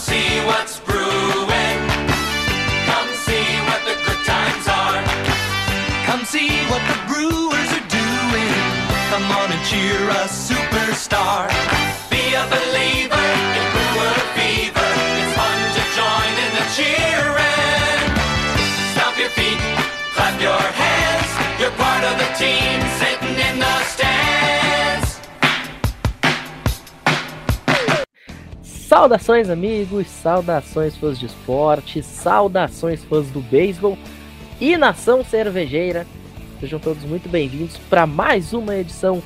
see what's brewing. Come see what the good times are. Come see what the Brewers are doing. Come on and cheer a superstar. Be a believer in Brewer fever. It's fun to join in the cheering. Stomp your feet, clap your hands. You're part of the team Saudações, amigos, saudações fãs de esporte, saudações fãs do beisebol e nação cervejeira. Sejam todos muito bem-vindos para mais uma edição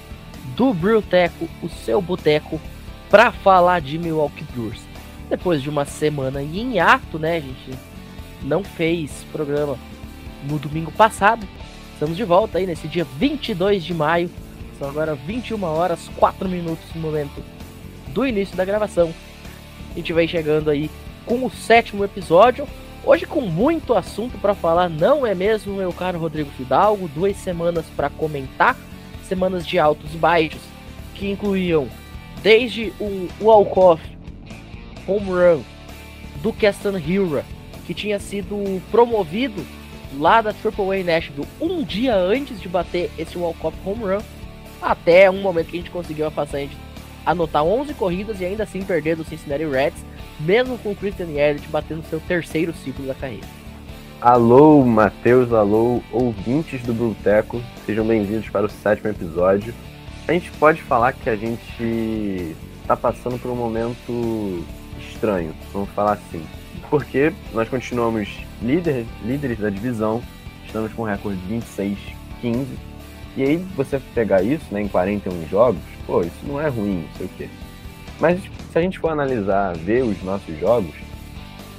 do Brewteco, o seu boteco, para falar de Milwaukee Brewers. Depois de uma semana em hiato, né, gente não fez programa no domingo passado. Estamos de volta aí nesse dia 22 de maio. São agora 21 horas 4 minutos no momento do início da gravação. A gente vai chegando aí com o sétimo episódio. Hoje com muito assunto para falar, não é mesmo, meu caro Rodrigo Fidalgo? Duas semanas para comentar, semanas de altos e baixos, que incluíam desde o walk-off, home run do Keston Hira, que tinha sido promovido lá da AAA Nashville um dia antes de bater esse walk-off home run, até um momento que a gente conseguiu a façanha de anotar 11 corridas e ainda assim perder do Cincinnati Reds, mesmo com o Christian Yelich batendo seu terceiro ciclo da carreira. Alô, Matheus, alô, ouvintes do Bruteco, sejam bem-vindos para o sétimo episódio. A gente pode falar que a gente está passando por um momento estranho, vamos falar assim. Porque nós continuamos líder, líderes da divisão, estamos com um recorde de 26-15. E aí você pegar isso né, em 41 jogos, pô, isso não é ruim, não sei o quê. Mas se a gente for analisar, ver os nossos jogos,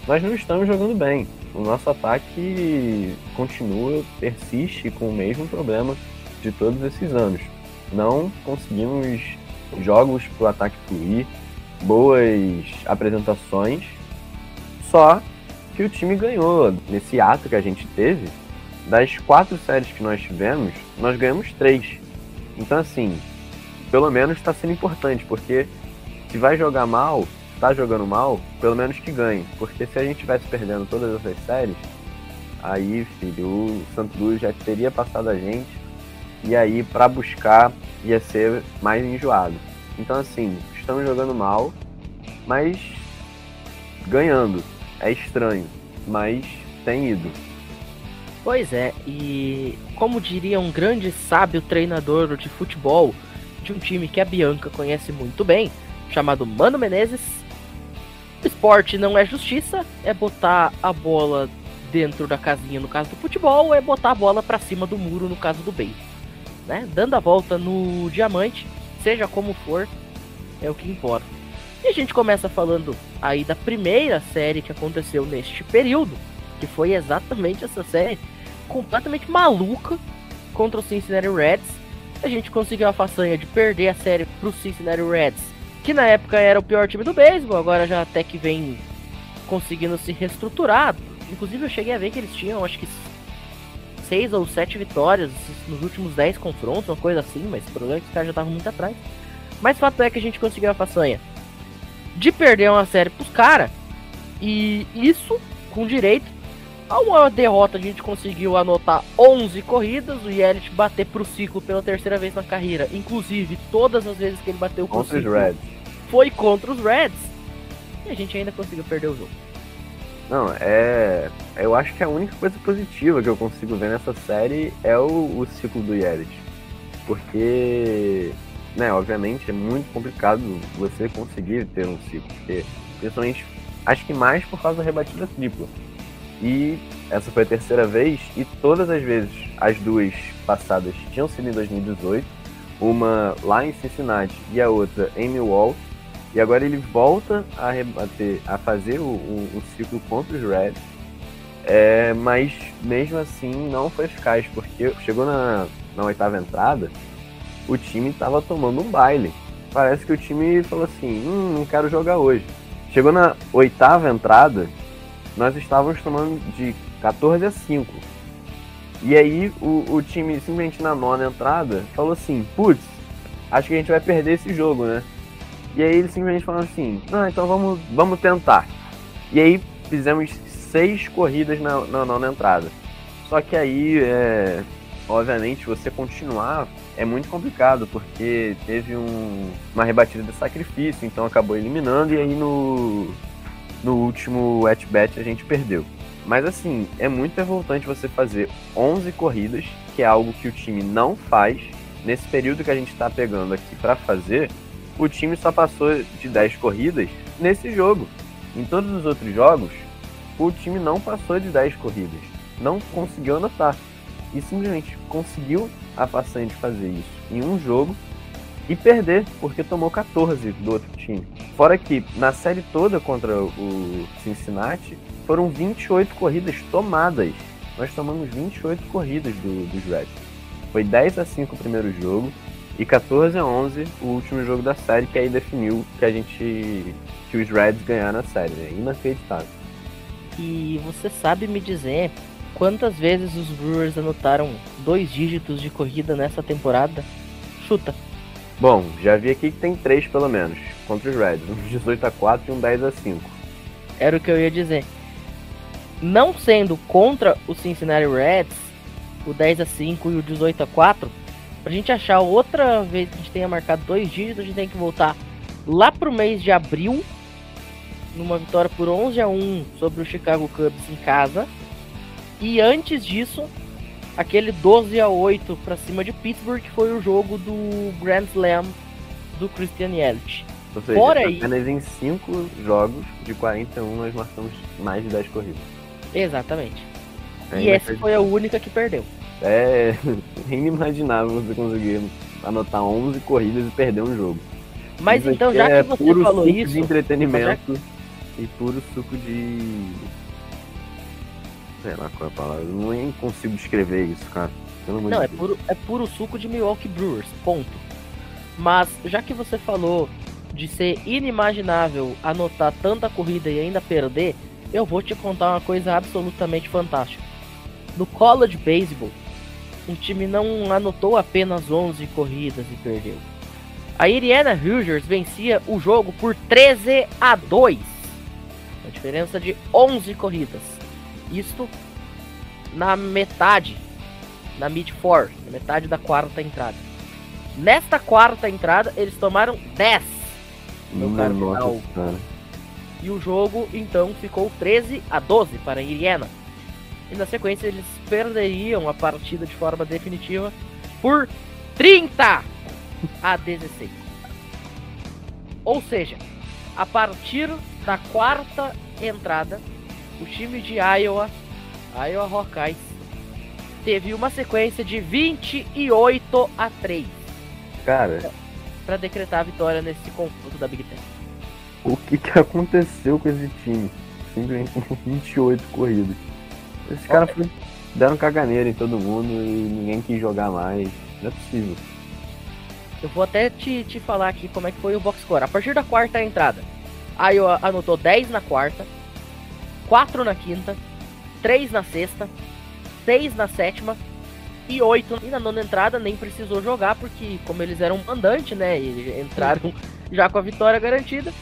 nós não estamos jogando bem. O nosso ataque continua, persiste com o mesmo problema de todos esses anos. Não conseguimos jogos para o ataque fluir, boas apresentações, só que o time ganhou. Nesse ato que a gente teve, das quatro séries que nós tivemos, nós ganhamos três. Então, assim, pelo menos está sendo importante, porque se vai jogar mal, tá jogando mal, pelo menos que ganhe. Porque se a gente tivesse perdendo todas essas séries, aí, filho, o Santos Luz já teria passado a gente. E aí, para buscar, ia ser mais enjoado. Então, assim, estamos jogando mal, mas ganhando. É estranho, mas tem ido. Pois é, e como diria um grande sábio treinador de futebol de um time que a Bianca conhece muito bem, chamado Mano Menezes, esporte não é justiça, é botar a bola dentro da casinha no caso do futebol, é botar a bola para cima do muro no caso do beisebol. Né? Dando a volta no diamante, seja como for, é o que importa. E a gente começa falando aí da primeira série que aconteceu neste período, que foi exatamente essa série completamente maluca contra o Cincinnati Reds. A gente conseguiu a façanha de perder a série pro Cincinnati Reds, que na época era o pior time do beisebol, agora já até que vem conseguindo se reestruturar. Inclusive eu cheguei a ver que eles tinham, acho que seis ou sete vitórias nos últimos dez confrontos, uma coisa assim, mas o problema é que os caras já estavam muito atrás. Mas fato é que a gente conseguiu a façanha de perder uma série pros caras. E isso com direito a uma derrota. A gente conseguiu anotar 11 corridas. O Yelich bater pro ciclo pela terceira vez na carreira. Inclusive, todas as vezes que ele bateu pro Contra os ciclo Reds. foi contra os Reds. E a gente ainda conseguiu perder o jogo. Não, é. Eu acho que a única coisa positiva que eu consigo ver nessa série é o, o ciclo do Yelich. Porque, né, obviamente é muito complicado você conseguir ter um ciclo. Porque, principalmente, acho que mais por causa da rebatida tripla. E essa foi a terceira vez, e todas as vezes, as duas passadas tinham sido em 2018, uma lá em Cincinnati e a outra em Milwaukee. E agora ele volta a rebater, a fazer o, o, o ciclo contra os Reds. É, mas mesmo assim não foi eficaz, porque chegou na, na oitava entrada, o time estava tomando um baile. Parece que o time falou assim: hum, não quero jogar hoje. Chegou na oitava entrada, nós estávamos tomando de 14 a 5. E aí o, o time simplesmente na nona entrada falou assim: putz, acho que a gente vai perder esse jogo, né? E aí eles simplesmente falaram assim: não, então vamos, vamos tentar. E aí fizemos seis corridas na, na nona entrada. Só que aí, é, obviamente, você continuar é muito complicado, porque teve um, uma rebatida de sacrifício, então acabou eliminando, e aí no, no último at-bat a gente perdeu. Mas assim, é muito revoltante você fazer 11 corridas, que é algo que o time não faz. Nesse período que a gente está pegando aqui para fazer, o time só passou de 10 corridas nesse jogo. Em todos os outros jogos, o time não passou de 10 corridas. Não conseguiu anotar. E simplesmente conseguiu a façanha de fazer isso em um jogo e perder, porque tomou 14 do outro time. Fora que na série toda contra o Cincinnati, foram 28 corridas tomadas. Nós tomamos 28 corridas do, dos Reds. Foi 10 a 5 o primeiro jogo e 14 a 11 o último jogo da série, que aí definiu que a gente que os Reds ganharam a série. Né? Inacreditável. E você sabe me dizer quantas vezes os Brewers anotaram dois dígitos de corrida nessa temporada? Chuta. Bom, já vi aqui que tem três pelo menos, contra os Reds, um 18 a 4 e um 10 a 5. Era o que eu ia dizer. Não sendo contra o Cincinnati Reds, o 10 a 5 e o 18 a 4, pra gente achar outra vez que a gente tenha marcado dois dígitos, a gente tem que voltar lá pro mês de abril numa vitória por 11 a 1 sobre o Chicago Cubs em casa. E antes disso, aquele 12 a 8 para cima de Pittsburgh, foi o jogo do Grand Slam do Christian Yelich. Ou seja, Fora apenas em 5 jogos de 41 nós marcamos mais de 10 corridas. Exatamente. É e essa foi a única que perdeu. É inimaginável você conseguir anotar 11 corridas e perder um jogo. Mas Isso então, já é que você puro falou suco isso, de entretenimento e puro suco de. Sei lá qual é a palavra. Eu nem consigo descrever isso, cara. Pelo Não, é puro, é puro suco de Milwaukee Brewers, ponto. Mas já que você falou de ser inimaginável anotar tanta corrida e ainda perder, eu vou te contar uma coisa absolutamente fantástica. No college baseball, um time não anotou apenas 11 corridas e perdeu. A Indiana Hoosiers vencia o jogo por 13 a 2. Uma diferença de 11 corridas. Isto na metade na mid 4, na metade da quarta entrada. Nesta quarta entrada, eles tomaram 10 no Minha nossa senhora. e o jogo então ficou 13 a 12 para a Indiana. E na sequência eles perderiam a partida de forma definitiva por 30 a 16. Ou seja, a partir da quarta entrada, o time de Iowa, Iowa Hawkeyes, teve uma sequência de 28 a 3 Cara, para decretar a vitória nesse confronto da Big Ten. o que, que aconteceu com esse time? Simplesmente 28 corridas. Esses caras foi- deram caganeira em todo mundo e ninguém quis jogar mais. Não é possível. Eu vou até te, te falar aqui como é que foi o box score. A partir da quarta entrada, Iowa anotou 10 na quarta, 4 na quinta, 3 na sexta, 6 na sétima e 8 e na nona entrada nem precisou jogar porque como eles eram mandante, né, e entraram já com a vitória garantida,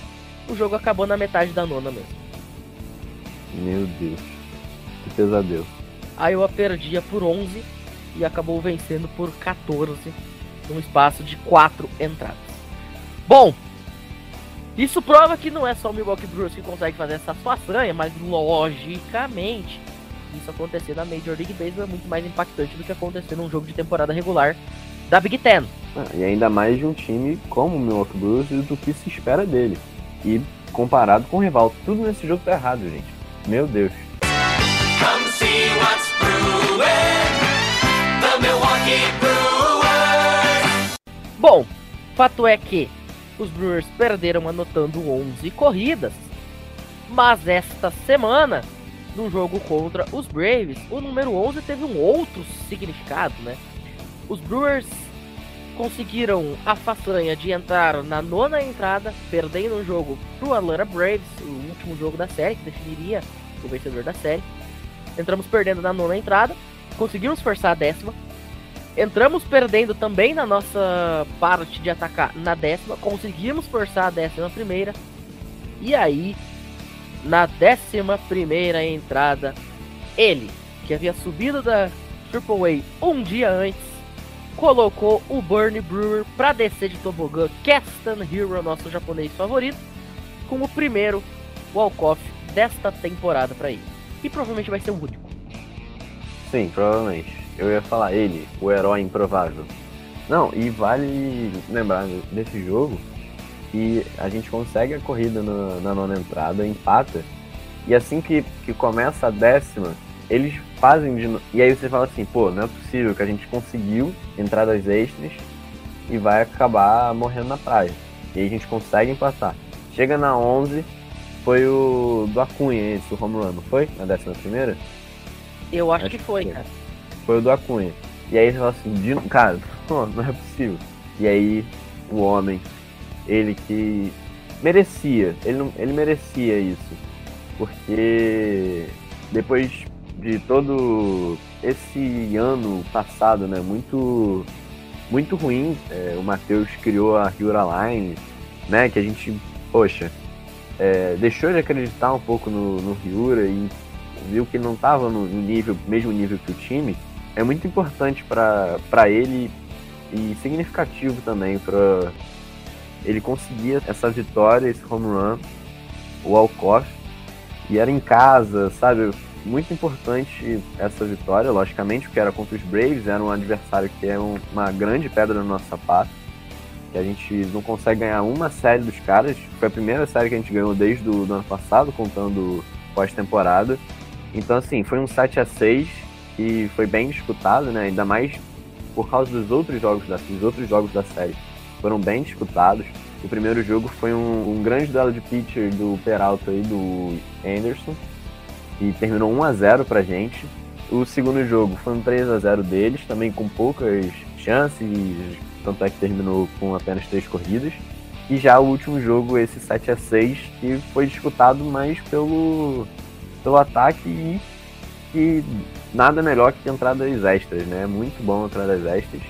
o jogo acabou na metade da nona mesmo. Meu Deus. Que pesadelo. Iowa perdia por 11 e acabou vencendo por 14 num espaço de 4 entradas. Bom, isso prova que não é só o Milwaukee Brewers que consegue fazer essa façanha, mas logicamente isso acontecer na Major League Baseball é muito mais impactante do que acontecer num jogo de temporada regular da Big Ten. Ah, e ainda mais de um time como o Milwaukee Brewers e do que se espera dele. E comparado com o rival. Tudo nesse jogo tá errado, gente. Meu Deus. Come see what's brewing. The Milwaukee Brewers. Bom, fato é que os Brewers perderam anotando 11 corridas, mas esta semana, no jogo contra os Braves, o número 11 teve um outro significado, né? Os Brewers conseguiram a façanha de entrar na nona entrada, perdendo o jogo pro Atlanta Braves, o último jogo da série, que definiria o vencedor da série. Entramos perdendo na nona entrada, conseguimos forçar a décima, Entramos perdendo também na nossa parte de atacar na décima. Conseguimos forçar a décima primeira. E aí, na 11 entrada, ele, que havia subido da Triple A um dia antes, colocou o Bernie Brewer para descer de tobogã Castan Hero, nosso japonês favorito, como o primeiro walk-off desta temporada para ele. E provavelmente vai ser o único. Sim, provavelmente. Eu ia falar ele, o herói improvável. Não, e vale lembrar desse jogo que a gente consegue a corrida no, na nona entrada, empata, e assim que, que começa a décima, eles fazem de E aí você fala assim, pô, não é possível que a gente conseguiu entradas extras e vai acabar morrendo na praia. E aí a gente consegue empatar. Chega na 11, foi o do Acunha esse, o home run, não foi? Na décima primeira? Eu acho, acho que foi, cara. Foi o do Acunha. E aí você fala assim, de... cara, não, não é possível. E aí o homem, ele que merecia, ele, não, ele merecia isso. Porque depois de todo esse ano passado, né, muito muito ruim, é, o Matheus criou a Hura Line, né, que a gente, poxa, é, deixou de acreditar um pouco no, no Hyura e viu que ele não estava no nível, mesmo nível que o time, é muito importante para ele e significativo também para ele conseguir essa vitória, esse home run, o Alcoff, e era em casa, sabe? Muito importante essa vitória, logicamente, porque era contra os Braves, era um adversário que é um, uma grande pedra no nosso sapato, que a gente não consegue ganhar uma série dos caras, foi a primeira série que a gente ganhou desde o ano passado, contando pós-temporada. Então, assim, foi um 7 a 6 que foi bem disputado, né? Ainda mais por causa dos outros jogos da, dos outros jogos da série. Foram bem disputados. O primeiro jogo foi um, um grande duelo de pitcher do Peralta e do Anderson, e terminou 1 a 0 pra gente. O segundo jogo foi um 3 a 0 deles, também com poucas chances, tanto é que terminou com apenas três corridas. E já o último jogo, esse 7 a 6 que foi disputado mais pelo, pelo ataque e que nada melhor que entradas extras, né? É muito bom entradas extras.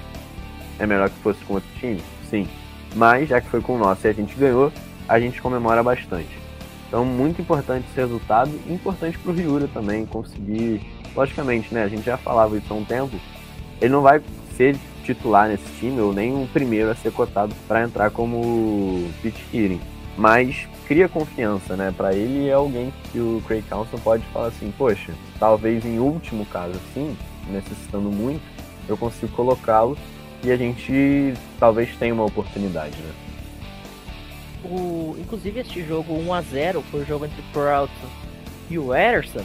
É melhor que fosse com outro time? Sim. Mas já que foi com o nosso e a gente ganhou, a gente comemora bastante. Então, muito importante esse resultado importante para o Ryura também conseguir. Logicamente, né? A gente já falava isso há um tempo. Ele não vai ser titular nesse time ou nem o primeiro a ser cotado para entrar como pitch hitting. Mas cria confiança, né? Para ele é alguém que o Craig Council pode falar assim, poxa, talvez em último caso assim, necessitando muito, eu consigo colocá-lo e a gente talvez tenha uma oportunidade, né? O, inclusive este jogo 1 a 0 foi o jogo entre o e o Ederson.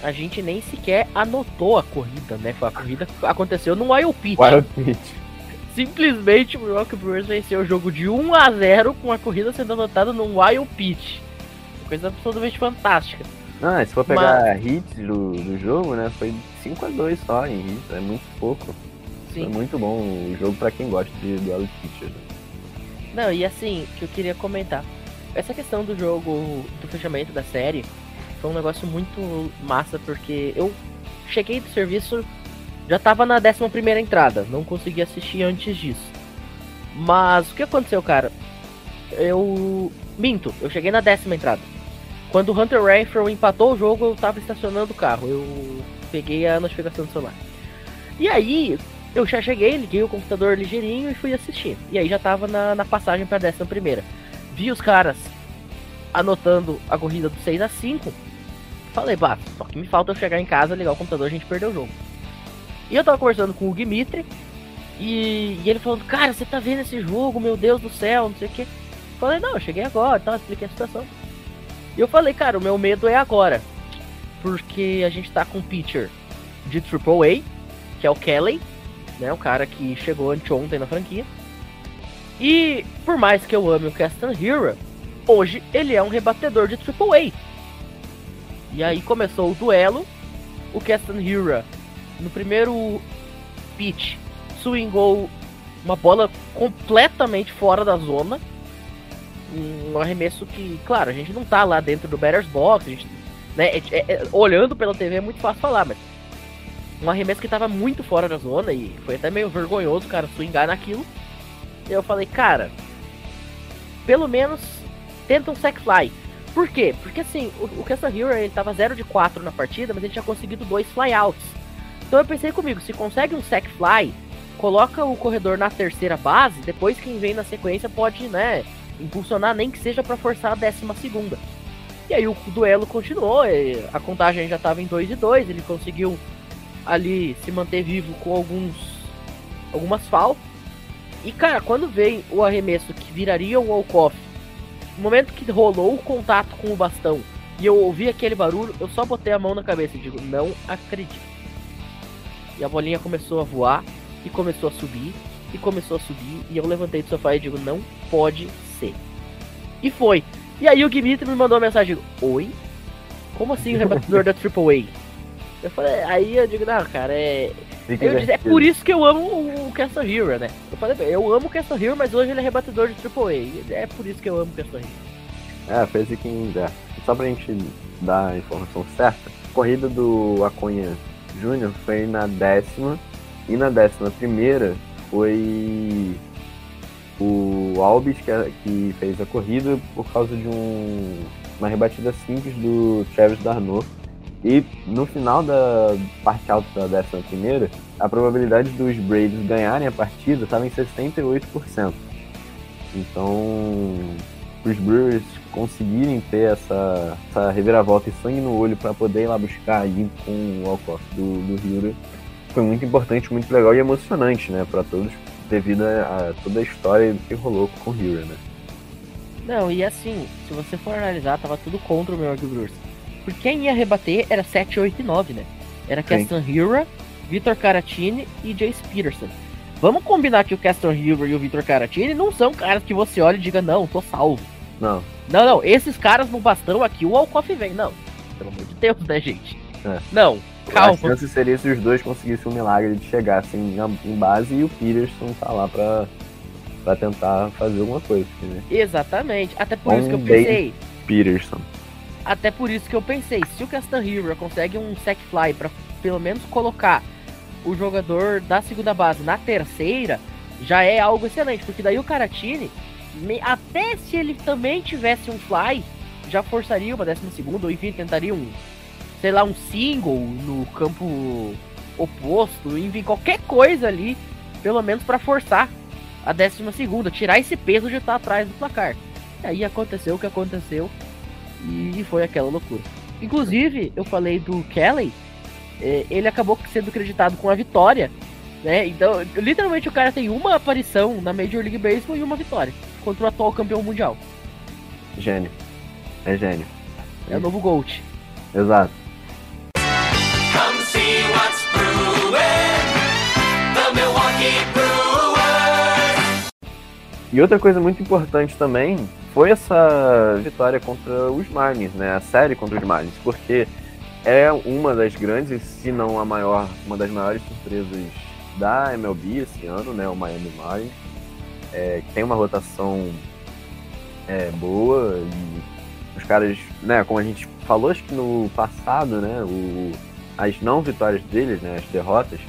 A gente nem sequer anotou a corrida, né? A corrida aconteceu no Wild Pitch. Wild Pitch. Simplesmente o Milwaukee Brewers venceu o jogo de 1 a 0 com a corrida sendo anotada no Wild Pitch. Coisa absolutamente fantástica. Ah, se for pegar Mas... hits do, do jogo, né? Foi 5 a 2 só em hits, é muito pouco. Sim. Foi muito bom o jogo para quem gosta de duelo de pitchers. Né? Não, e assim, que eu queria comentar. Essa questão do jogo, do fechamento da série, foi um negócio muito massa, porque eu cheguei do serviço já tava na 11 primeira entrada, não consegui assistir antes disso. Mas o que aconteceu, cara? Eu. Minto, eu cheguei na décima entrada. Quando o Hunter Renfrew empatou o jogo, eu tava estacionando o carro. Eu peguei a notificação do celular. E aí, eu já cheguei, liguei o computador ligeirinho e fui assistir. E aí já tava na, na passagem pra décima primeira. Vi os caras anotando a corrida do 6 a 5 Falei, bah, só que me falta eu chegar em casa, ligar o computador a gente perdeu o jogo. E eu tava conversando com o Dimitri. E, e ele falando, cara, você tá vendo esse jogo, meu Deus do céu, não sei o que. Falei, não, eu cheguei agora, então expliquei a situação. E eu falei, cara, o meu medo é agora. Porque a gente tá com um pitcher de AAA, que é o Kelly, né? O cara que chegou anteontem na franquia. E por mais que eu ame o Castan Hero, hoje ele é um rebatedor de AAA. E aí começou o duelo. O Castan Hero no primeiro pitch, swingou uma bola completamente fora da zona. Um arremesso que, claro, a gente não tá lá dentro do batter's box, gente, né, é, é, é, olhando pela TV é muito fácil falar, mas um arremesso que tava muito fora da zona e foi até meio vergonhoso cara swingar naquilo. E eu falei, cara, pelo menos tenta um sack fly. Por quê? Porque assim, o, o Kansas Hero ele tava 0 de 4 na partida, mas ele tinha conseguido dois flyouts. Então eu pensei comigo, se consegue um sack fly, coloca o corredor na terceira base, depois quem vem na sequência pode, né, impulsionar nem que seja para forçar a décima segunda. E aí o duelo continuou, a contagem já tava em 2 e 2, ele conseguiu ali se manter vivo com alguns algumas faltas. E cara, quando veio o arremesso que viraria o walk-off no momento que rolou o contato com o bastão e eu ouvi aquele barulho, eu só botei a mão na cabeça e digo, não acredito. E a bolinha começou a voar, e começou a subir, e começou a subir, e eu levantei do sofá e digo, não pode ser. E foi. E aí o Dimitri me mandou uma mensagem, oi? Como assim o rebatedor da AAA? Eu falei, aí eu digo, não, cara, é. Eu disse, é por isso que eu amo o Castle Hero, né? Eu falei, eu amo o Castle Hero, mas hoje ele é rebatedor de AAA. É por isso que eu amo o Castle Hero. É, fez em é. Só pra gente dar a informação certa, corrida do Acunha Júnior foi na décima e na décima primeira foi o Albis que, que fez a corrida por causa de um, uma rebatida simples do Travis Darnot e no final da parte alta da décima primeira, a probabilidade dos Braves ganharem a partida estava em 68%. Então, os Brewers conseguirem ter essa, essa reviravolta e sangue no olho para poder ir lá buscar aí com o walk-off do, do foi muito importante, muito legal e emocionante, né, para todos, devido a, a, toda a história que rolou com o Hero, né. Não, e assim, se você for analisar, tava tudo contra o Milwaukee Brewers. Porque quem ia rebater era 7, 8 e 9, né? Era Caston Hira, Vitor Caratini e Jace Peterson. Vamos combinar que o Caston Hira e o Vitor Caratini não são caras que você olha e diga, não, tô salvo. Não. Não, não, esses caras no bastão aqui, o Alcoff vem. Não, pelo amor de Deus, né, gente? É. Não, calma. A chance seria se os dois conseguissem um milagre de chegar assim em base e o Peterson tá lá pra, pra tentar fazer alguma coisa. Né? Exatamente, até por isso que eu pensei. Peterson. Até por isso que eu pensei, se o Castan Hero consegue um sack fly para pelo menos colocar o jogador da segunda base na terceira, já é algo excelente, porque daí o Caratini, até se ele também tivesse um fly, já forçaria uma décima segunda, ou enfim, tentaria um, sei lá, um single no campo oposto, enfim, qualquer coisa ali, pelo menos para forçar a décima segunda, tirar esse peso de estar atrás do placar. E aí aconteceu o que aconteceu, e foi aquela loucura. Inclusive, eu falei do Kelly, é, ele acabou sendo creditado com a vitória, né? Então, literalmente o cara tem uma aparição na Major League Baseball e uma vitória contra o atual campeão mundial. Gênio. É gênio. É o novo Gold. Exato. Come see what's brewing. The Milwaukee Brewers. E outra coisa muito importante também foi essa vitória contra os Marlins, né? A série contra os Marlins, porque é uma das grandes, se não a maior, uma das maiores surpresas da MLB esse ano, né? O Miami Marlins, é, que tem uma rotação é, boa e os caras, né? Como a gente falou, acho que no passado, né? O, as não vitórias deles, né? As derrotas,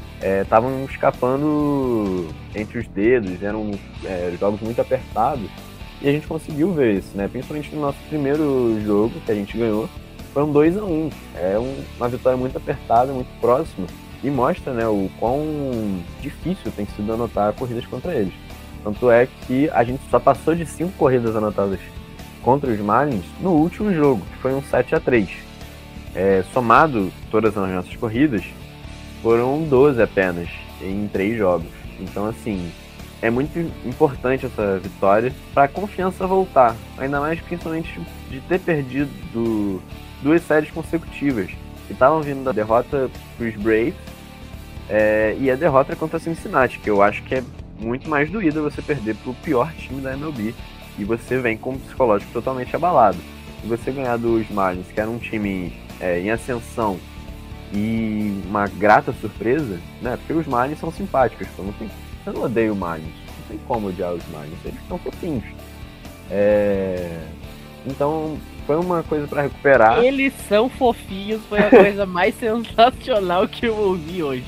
estavam é, escapando entre os dedos, eram é, jogos muito apertados. E a gente conseguiu ver isso, né? Principalmente no nosso primeiro jogo que a gente ganhou. Foi um 2 a 1 É um, uma vitória muito apertada, muito próxima. E mostra né, o quão difícil tem sido anotar corridas contra eles. Tanto é que a gente só passou de 5 corridas anotadas contra os Marlins no último jogo, que foi um 7 a 3 é, Somado todas as nossas corridas, foram 12 apenas em 3 jogos. Então, assim, é muito importante essa vitória para a confiança voltar, ainda mais principalmente de ter perdido do, duas séries consecutivas que estavam vindo da derrota para os Braves é, e a derrota contra a Cincinnati, que eu acho que é muito mais doída você perder para o pior time da MLB e você vem com um psicológico totalmente abalado. E você ganhar dos Marlins, que era um time é, em ascensão e uma grata surpresa, né? Porque os Marlins são simpáticos, eu não tenho eu não odeio o Magnus. Não tem como odiar os Magnus. Eles estão fofinhos. É... Então, foi uma coisa para recuperar. Eles são fofinhos, foi a coisa mais sensacional que eu ouvi hoje.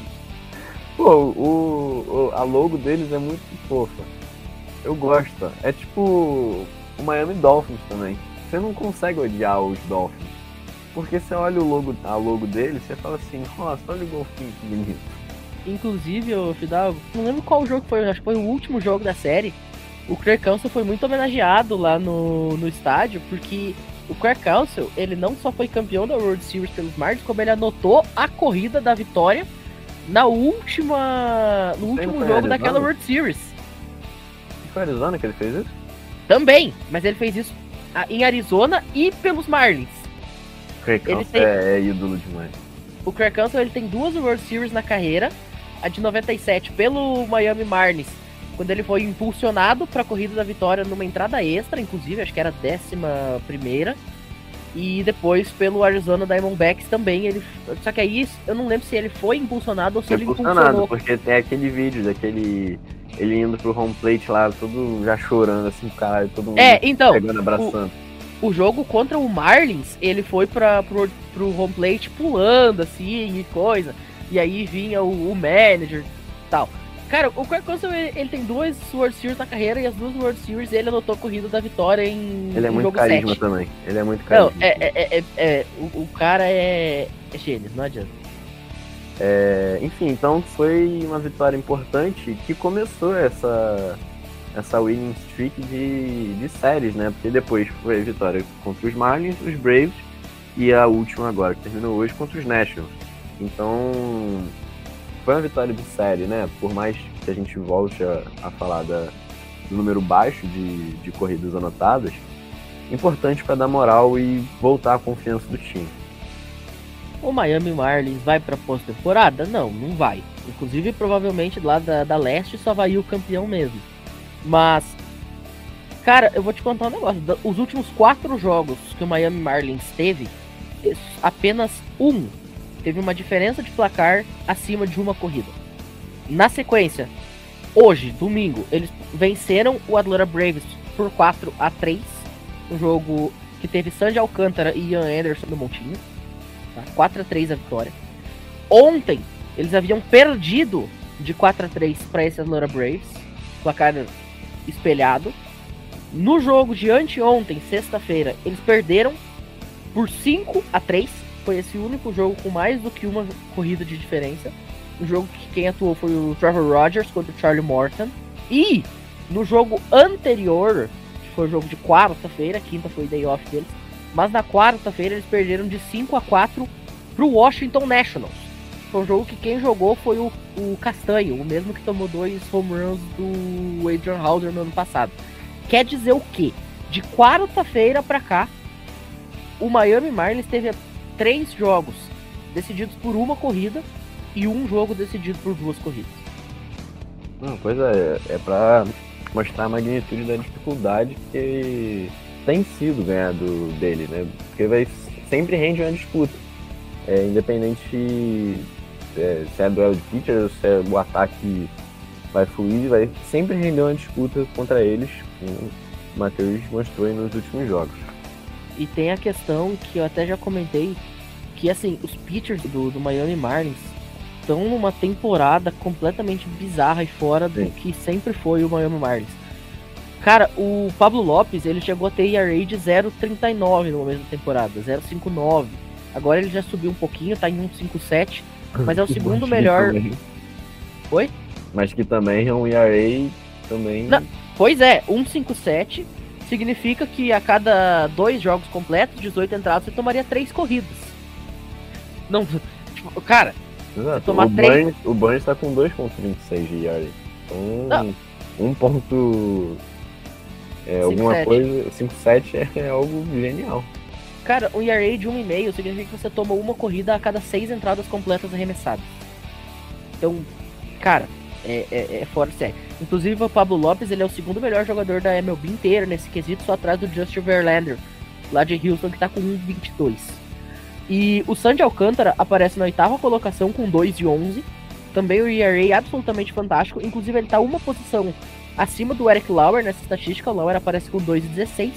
Pô, o, o, a logo deles é muito fofa. Eu gosto. É tipo o Miami Dolphins também. você não consegue odiar os Dolphins. Porque você olha o logo, a logo dele, você fala assim, nossa, olha o golfinho que bonito. Inclusive, o Fidalgo, não lembro qual jogo foi, acho que foi o último jogo da série. O Craig Council foi muito homenageado lá no, no estádio, porque o Craig Council, ele não só foi campeão da World Series pelos Marlins, como ele anotou a corrida da vitória na última. no último jogo Arizona? daquela World Series. Foi Arizona que ele fez isso? Também, mas ele fez isso ah, em Arizona e pelos Marlins. Craig Counsell tem- é ídolo demais. O Craig Counsell ele tem duas World Series na carreira, a de 97 pelo Miami Marlins, quando ele foi impulsionado para a corrida da vitória numa entrada extra, inclusive, acho que era a décima primeira, e depois pelo Arizona Diamondbacks também, ele só que aí eu não lembro se ele foi impulsionado ou se Foi ele impulsionado, porque tem aquele vídeo daquele. Ele indo pro home plate lá, todo já chorando, assim, caralho, todo mundo É, então, pegando, abraçando. o jogo contra o Marlins, ele foi para pro, pro home plate pulando assim e coisa. E aí vinha o, o manager e tal. Cara, o Craig Counsell, ele, ele tem duas World Series na carreira e as duas World Series ele anotou a corrida da vitória em, Ele é muito jogo carisma 7. também. Ele é muito Não, carisma. é, é, é, é- o, o cara é, é gênio, não adianta. É, enfim, então foi uma vitória importante que começou essa, essa winning streak de, de séries, né? Porque depois foi a vitória contra os Marlins, os Braves e a última agora, que terminou hoje, contra os Nationals. Então foi uma vitória de série, né? Por mais que a gente volte a, a falar da, do número baixo de, de corridas anotadas, importante para dar moral e voltar a confiança do time. O Miami Marlins vai pra pós-temporada? Não, não vai. Inclusive, provavelmente lá da, da leste só vai o campeão mesmo. Mas, cara, eu vou te contar um negócio. Os últimos quatro jogos que o Miami Marlins teve, es- apenas um teve uma diferença de placar acima de uma corrida. Na sequência, hoje, domingo, eles venceram o Atlanta Braves por 4 a 3 Um jogo que teve Sandy Alcântara e Ian Anderson no montinho. Tá? 4 a 3 a vitória. Ontem, eles haviam perdido de 4 a 3 para esse Atlanta Braves. Placar espelhado. No jogo de anteontem, sexta-feira, eles perderam por 5 a 3 Foi esse o único jogo com mais do que uma corrida de diferença. Um jogo que quem atuou foi o Trevor Rogers contra o Charlie Morton. E no jogo anterior, que foi o jogo de quarta-feira, quinta foi o day off deles. Mas na quarta-feira eles perderam de 5 a 4 pro Washington Nationals. Foi um jogo que quem jogou foi o, o Castanho, o mesmo que tomou dois home runs do Adrian Hauser no ano passado. Quer dizer o quê? De quarta-feira pra cá, o Miami Marlins teve três jogos decididos por uma corrida e um jogo decidido por duas corridas. Não, pois é, é pra mostrar a magnitude da dificuldade que tem sido ganhar do, dele, né? Porque vai sempre rende uma disputa. É, independente é, se é duelo de pitcher ou se é o ataque vai fluir, vai sempre render uma disputa contra eles, como o Matheus mostrou nos últimos jogos. E tem a questão que eu até já comentei, que assim, os pitchers do, do Miami Marlins estão numa temporada completamente bizarra e fora do Sim. que sempre foi o Miami Marlins. Cara, o Pablo Lopes, ele chegou a ter ERA de 0,39 no momento da temporada, 0,59. Agora ele já subiu um pouquinho, tá em 1,57, mas é o segundo melhor. também- Oi? Mas que também é um ERA também. Não. Pois é, 1,57 significa que a cada dois jogos completos, 18 entradas, você tomaria três corridas. Não, tipo, cara, Exato. tomar o, três- Burns, o Burns tá com 2.26 de ERA. Então, Não. um ponto... É, alguma 5,7. coisa... 5.7 é algo genial. Cara, um ERA de 1,5 significa que você toma uma corrida a cada seis entradas completas arremessadas. Então, cara, é, é, é fora de série. Inclusive, o Pablo Lopes ele é o segundo melhor jogador da MLB inteira nesse quesito, só atrás do Justin Verlander, lá de Houston, que tá com 1,22. E o Sandy Alcântara aparece na oitava colocação com 2 e 11. Também o ERA absolutamente fantástico. Inclusive, ele tá uma posição acima do Eric Lauer nessa estatística. O Lauer aparece com 2 e 16.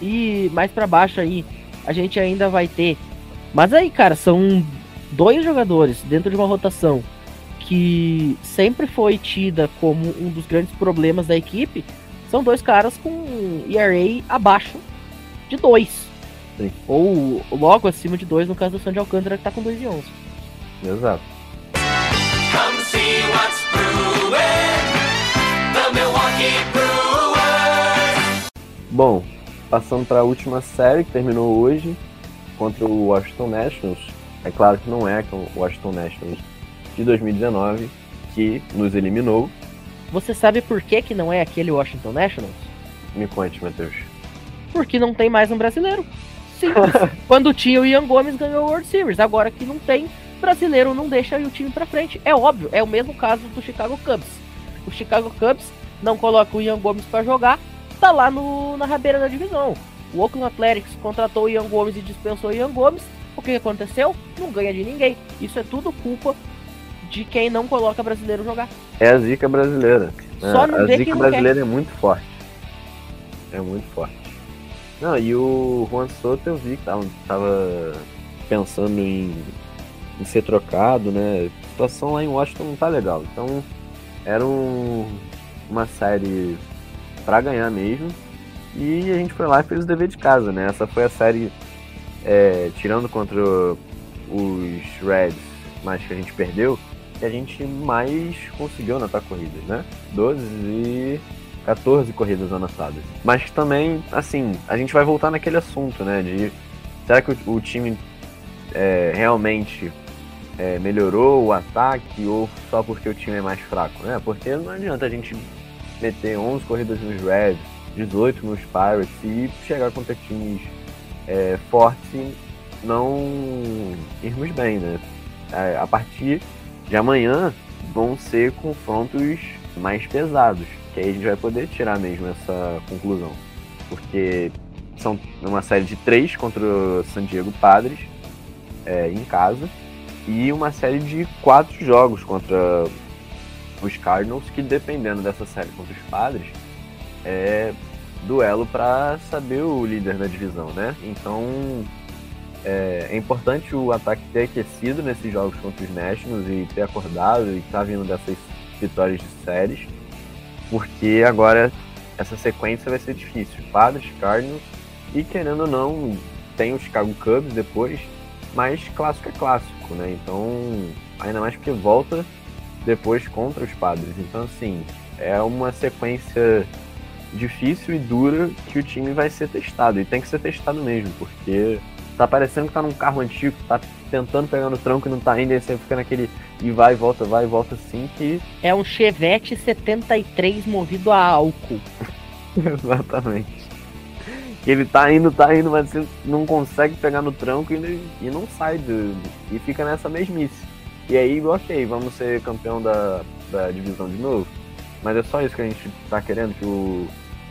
E mais pra baixo aí, a gente ainda vai ter. Mas aí, cara, são dois jogadores dentro de uma rotação que sempre foi tida como um dos grandes problemas da equipe. São dois caras com ERA abaixo de 2. Sim. Ou logo acima de 2 no caso do Sandy Alcântara que tá com 2 e 11. Exato. Come see what's brewing. The Milwaukee Brewers. Bom, passando para a última série que terminou hoje contra o Washington Nationals. É claro que não é o Washington Nationals de 2019 que nos eliminou. Você sabe por que, que não é aquele Washington Nationals? Me conte, Matheus. Porque não tem mais um brasileiro. Simples. Quando tinha o Ian Gomes ganhou o World Series. Agora que não tem, brasileiro não deixa o time pra frente. É óbvio, é o mesmo caso do Chicago Cubs. O Chicago Cubs não coloca o Ian Gomes pra jogar, tá lá no, na rabeira da divisão. O Oakland Athletics contratou o Ian Gomes e dispensou o Ian Gomes. O que aconteceu? Não ganha de ninguém. Isso é tudo culpa de quem não coloca brasileiro jogar. É a zica brasileira. né? Só não a vê zica brasileira é muito forte. É muito forte. Não, e o Juan Soto eu vi que tava, tava pensando em, em ser trocado, né? A situação lá em Washington não tá legal. Então era um- uma série pra ganhar mesmo. E a gente foi lá e fez o dever de casa, né? Essa foi a série, é, tirando contra os Reds, mas que a gente perdeu, que a gente mais conseguiu anotar corridas, né? 12 e 14 corridas anotadas. Mas também, assim, a gente vai voltar naquele assunto, né? De será que o, o time é, realmente é, melhorou o ataque ou só porque o time é mais fraco, né? Porque não adianta a gente meter 11 corridas nos Reds, 18 nos Pirates e chegar contra times é, fortes e não irmos bem, né? É, a partir de amanhã vão ser confrontos mais pesados, que aí a gente vai poder tirar mesmo essa conclusão. Porque são uma série de três contra o San Diego Padres é, em casa e uma série de quatro jogos contra os Cardinals, que dependendo dessa série contra os Padres, é duelo para saber o líder da divisão, né? Então é, é importante o ataque ter aquecido nesses jogos contra os Nationals e ter acordado e estar vindo dessas vitórias de séries, porque agora essa sequência vai ser difícil. Padres, Cardinals e querendo ou não, tem o Chicago Cubs depois, mas clássico é clássico, né? Então, ainda mais porque volta depois contra os Padres. Então, assim, é uma sequência difícil e dura que o time vai ser testado. E tem que ser testado mesmo, porque tá parecendo que tá num carro antigo, tá tentando pegar no tranco e não tá indo, e aí você fica naquele e vai e volta, vai e volta assim que. É um Chevette 73 movido a álcool. Exatamente. Ele tá indo, tá indo, mas você não consegue pegar no tranco e, e não sai do, e fica nessa mesmice. E aí, ok, vamos ser campeão da, da divisão de novo. Mas é só isso que a gente tá querendo, que o,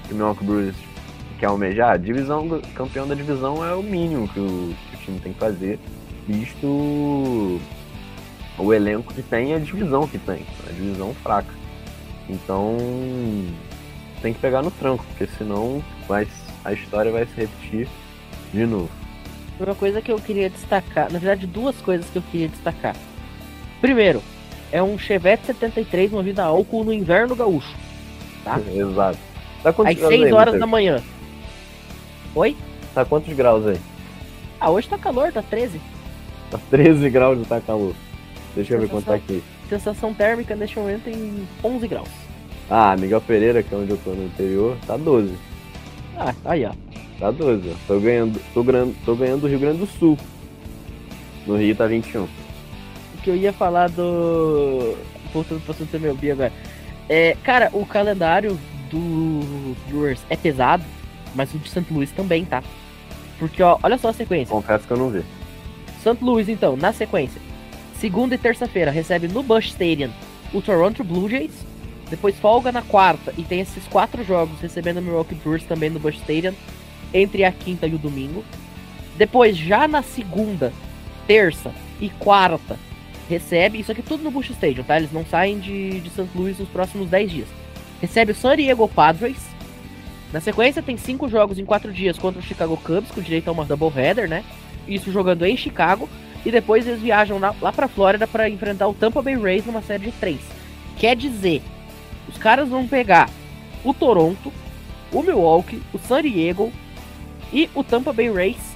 que o Milwaukee Brewers quer almejar. Divisão, campeão da divisão é o mínimo que o, que o time tem que fazer, visto o elenco que tem e a divisão que tem. A divisão fraca. Então tem que pegar no tranco, porque senão vai, a história vai se repetir de novo. Uma coisa que eu queria destacar, na verdade, duas coisas que eu queria destacar. Primeiro, é um Chevette 73 movido a álcool no inverno gaúcho, Tá. Exato. Tá às graus 6 aí, horas da manhã. Oi? Tá quantos graus aí? Ah, hoje tá calor, tá 13. Tá 13 graus e tá calor. Deixa eu ver quanto tá aqui. Sensação térmica neste momento em 11 graus. Ah, Miguel Pereira, que é onde eu tô no interior, tá 12. Ah, aí ó. Tá 12. ó. Tô ganhando, tô ganhando, tô ganhando do Rio Grande do Sul. No Rio tá 21. O que eu ia falar do. Voltando do meu Bia agora. É, cara, o calendário dos Brewers é pesado, mas o de St. Louis também, tá? Porque, ó, olha só a sequência. Confesso que eu não vi. St. Louis, então, na sequência. Segunda e terça-feira recebe no Busch Stadium o Toronto Blue Jays. Depois folga na quarta e tem esses quatro jogos recebendo o Milwaukee Brewers também no Busch Stadium. Entre a quinta e o domingo. Depois, já na segunda, terça e quarta, recebe. Isso aqui tudo no Busch Stadium, tá? Eles não saem de, de St. Louis nos próximos 10 dias. Recebe o San Diego Padres. Na sequência, tem cinco jogos em quatro dias contra o Chicago Cubs, com direito a uma doubleheader, né? Isso jogando em Chicago. E depois eles viajam lá, lá pra Flórida para enfrentar o Tampa Bay Rays numa série de três. Quer dizer, os caras vão pegar o Toronto, o Milwaukee, o San Diego e o Tampa Bay Rays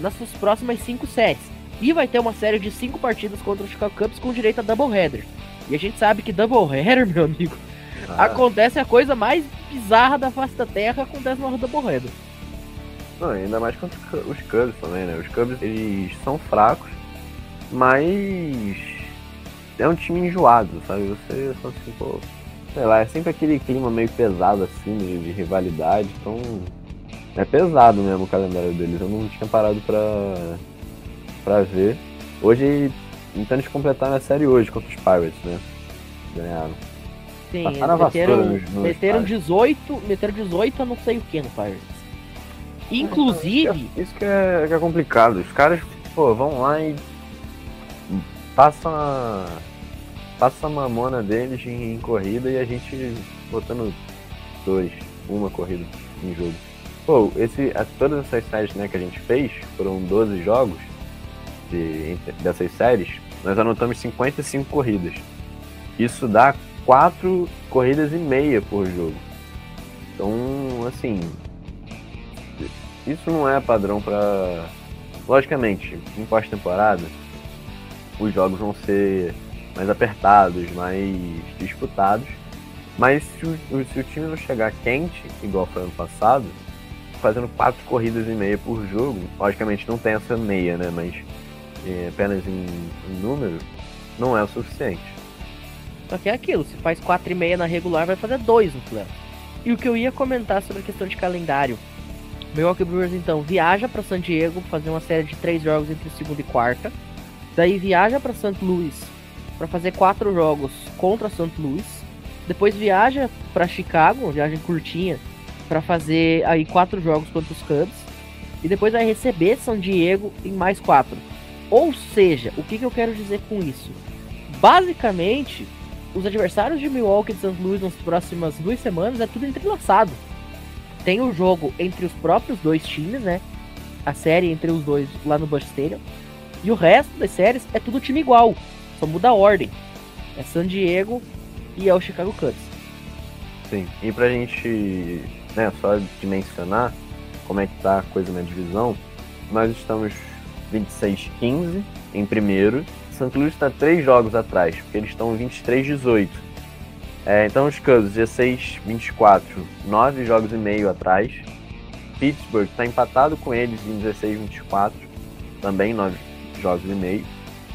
nas suas próximas cinco séries. E vai ter uma série de cinco partidas contra o Chicago Cubs com direito a doubleheader. E a gente sabe que doubleheader, meu amigo, ah. acontece a coisa mais bizarra da face da Terra acontece no doubleheader. Não, ainda mais contra os Cubs também, né? Os Cubs, eles são fracos, mas é um time enjoado, sabe? Você só assim, pô, sei lá, é sempre aquele clima meio pesado assim, de, de rivalidade, então é pesado mesmo o calendário deles. Eu não tinha parado pra, pra ver. Hoje, então eles completaram a série hoje contra os Pirates, né? Ganharam. Sim, meteram, nos, nos meteram 18, meteram 18 a não sei o que no Pirates. Inclusive. Isso que é, que é complicado. Os caras, pô, vão lá e passam a. Passa a mamona deles em, em corrida e a gente botando dois, uma corrida em jogo. Pô, esse, todas essas séries né, que a gente fez, foram 12 jogos de, dessas séries, nós anotamos 55 corridas. Isso dá 4 corridas e meia por jogo. Então, assim, isso não é padrão para. Logicamente, em pós-temporada, os jogos vão ser mais apertados, mais disputados. Mas se o, se o time não chegar quente, igual foi ano passado, fazendo quatro corridas e meia por jogo, logicamente não tem essa meia, né? Mas é, apenas em, em número, não é o suficiente. Só que é aquilo, se faz quatro e meia na regular, vai fazer dois no play. E o que eu ia comentar sobre a questão de calendário Milwaukee Brewers então viaja para San Diego fazer uma série de três jogos entre segunda e quarta. Daí viaja para St. Louis para fazer quatro jogos contra St. Louis. Depois viaja para Chicago, viagem curtinha, para fazer aí quatro jogos contra os Cubs. E depois vai receber San Diego em mais quatro. Ou seja, o que, que eu quero dizer com isso? Basicamente, os adversários de Milwaukee e St. Louis nas próximas duas semanas é tudo entrelaçado tem o jogo entre os próprios dois times, né? A série entre os dois lá no Busch Stadium. E o resto das séries é tudo time igual. Só muda a ordem. É San Diego e é o Chicago Cubs. Sim. E pra gente, né, só dimensionar como é que tá a coisa na divisão, nós estamos 26-15 em primeiro. St. Louis está três jogos atrás, porque eles estão 23-18. É, então os Cubs, 16, 24, 9 jogos e meio atrás. Pittsburgh está empatado com eles em 16, 24, também 9 jogos e meio.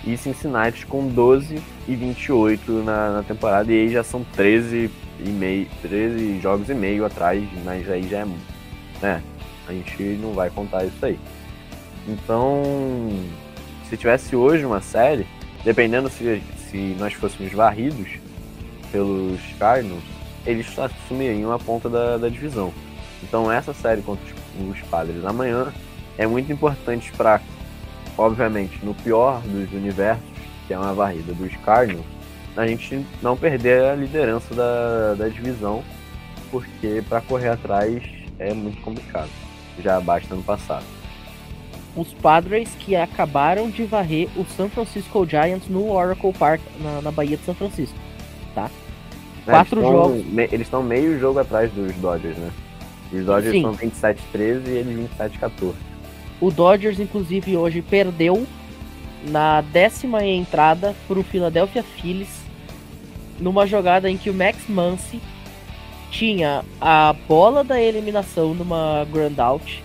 E Cincinnati com 12 e 28 na, na temporada, e aí já são 13 e meio, 13 jogos e meio atrás, mas aí já é. Né, a gente não vai contar isso aí. Então, se tivesse hoje uma série, dependendo se, se nós fôssemos varridos, pelos Cardinals, eles assumiriam a ponta da, da divisão. Então essa série contra os, Padres amanhã é muito importante para, obviamente, no pior dos universos, que é uma varrida dos Cardinals, a gente não perder a liderança da, da divisão, porque para correr atrás é muito complicado. Já basta no passado. Os Padres que acabaram de varrer o San Francisco Giants no Oracle Park, na, na Bahia de São Francisco tá? É, Quatro eles jogos. Me, eles estão meio jogo atrás dos Dodgers, né? Os Dodgers Sim. são 27-13 e eles 27-14. O Dodgers, inclusive, hoje perdeu na décima entrada para o Philadelphia Phillies numa jogada em que o Max Muncy tinha a bola da eliminação numa ground out,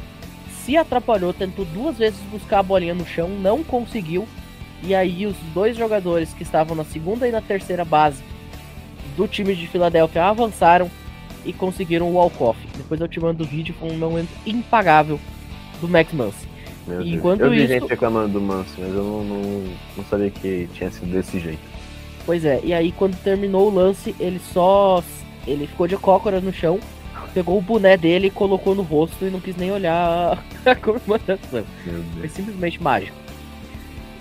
se atrapalhou, tentou duas vezes buscar a bolinha no chão, não conseguiu. E aí os dois jogadores que estavam na segunda e na terceira base do time de Filadélfia avançaram e conseguiram o walk-off. Depois eu te mando o vídeo, foi um momento impagável do Max Muncy. Enquanto eu vi isso... gente reclamando do Muncy, mas eu não, não, não sabia que tinha sido desse jeito. Pois é, e aí quando terminou o lance, ele só. Ele ficou de cócoras no chão, pegou o boné dele e colocou no rosto e não quis nem olhar a comemoração. Foi simplesmente mágico.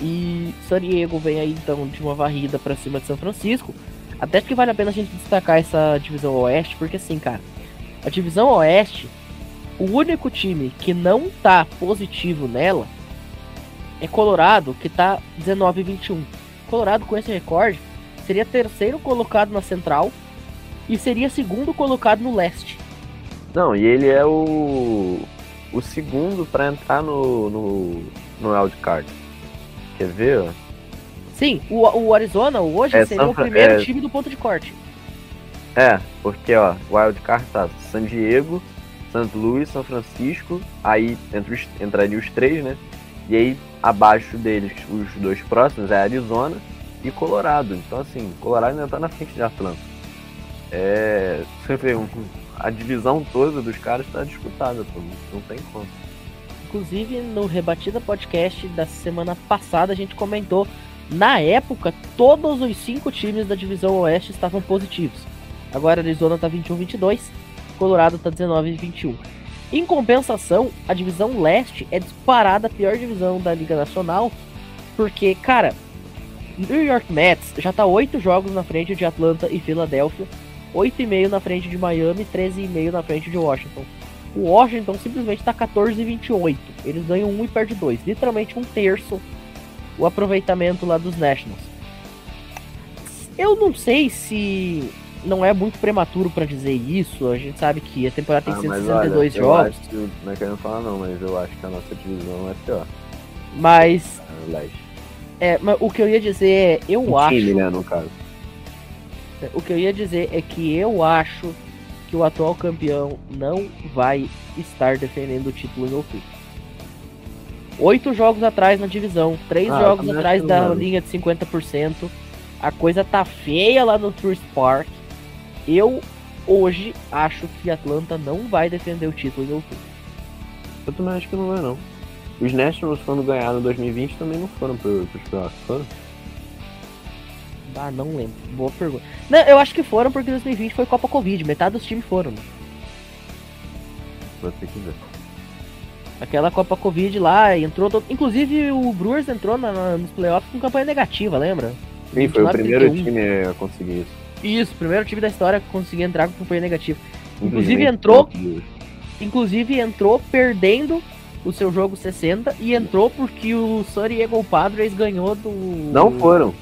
E San Diego vem aí então de uma varrida para cima de São Francisco. Até que vale a pena a gente destacar essa divisão oeste, porque assim, cara, a divisão oeste, o único time que não tá positivo nela é Colorado, que tá 19 e 21. Colorado com esse recorde seria terceiro colocado na central e seria segundo colocado no leste. Não, e ele é o o segundo para entrar no, no, no wildcard. Quer ver? Sim, o, o Arizona hoje É, seria San o Fra- primeiro é. time do ponto de corte. É, porque ó, o wildcard tá San Diego, St. Louis, São Francisco, aí entre os, entraria os três, né? E aí abaixo deles, os dois próximos é Arizona e Colorado. Então assim, Colorado ainda tá na frente de Atlanta. É. Você vê, um- a divisão toda dos caras tá disputada, pô. Não tem como. Inclusive, no Rebatida Podcast da semana passada, a gente comentou. Na época, todos os cinco times da divisão Oeste estavam positivos. Agora, Arizona tá 21-22, Colorado tá 19-21. Em compensação, a divisão Leste é disparada a pior divisão da Liga Nacional, porque, cara, New York Mets já tá 8 jogos na frente de Atlanta e Filadélfia, 8,5 na frente de Miami, 13,5 na frente de Washington. O Washington simplesmente tá 14 e 28. Eles ganham um e perdem dois. Literalmente um terço o aproveitamento lá dos Nationals. Eu não sei se não é muito prematuro pra dizer isso. A gente sabe que a temporada tem Ah, 162 eu jogos. acho que- não é querendo falar não, mas eu acho que a nossa divisão é pior. Mas, Leste. é, mas o que eu ia dizer é, eu O acho. time, né, no caso. O que eu ia dizer é que eu acho que o atual campeão não vai estar defendendo o título em outubro. Oito jogos atrás na divisão, três Ah, jogos atrás da linha de 50%. A coisa tá feia lá no Truist Park. Eu hoje acho que Atlanta não vai defender o título em outubro. Eu também acho que não vai não. Os Nationals, quando ganharam em 2020, também não foram pro, pros playoffs, foram? Ah, não lembro. Boa pergunta. Não, eu acho que foram porque 2020 foi Copa Covid. Metade dos times foram. né? Você quiser. Aquela Copa Covid lá, entrou. todo- Inclusive o Brewers entrou na- na- nos playoffs com campanha negativa, lembra? Sim, foi o 29, primeiro 31. time a conseguir isso. Isso, primeiro time da história que conseguiu entrar com campanha negativa. Inclusive entrou-. Inclusive entrou perdendo o seu jogo 60 e entrou porque o San Diego Padres ganhou do. Não foram,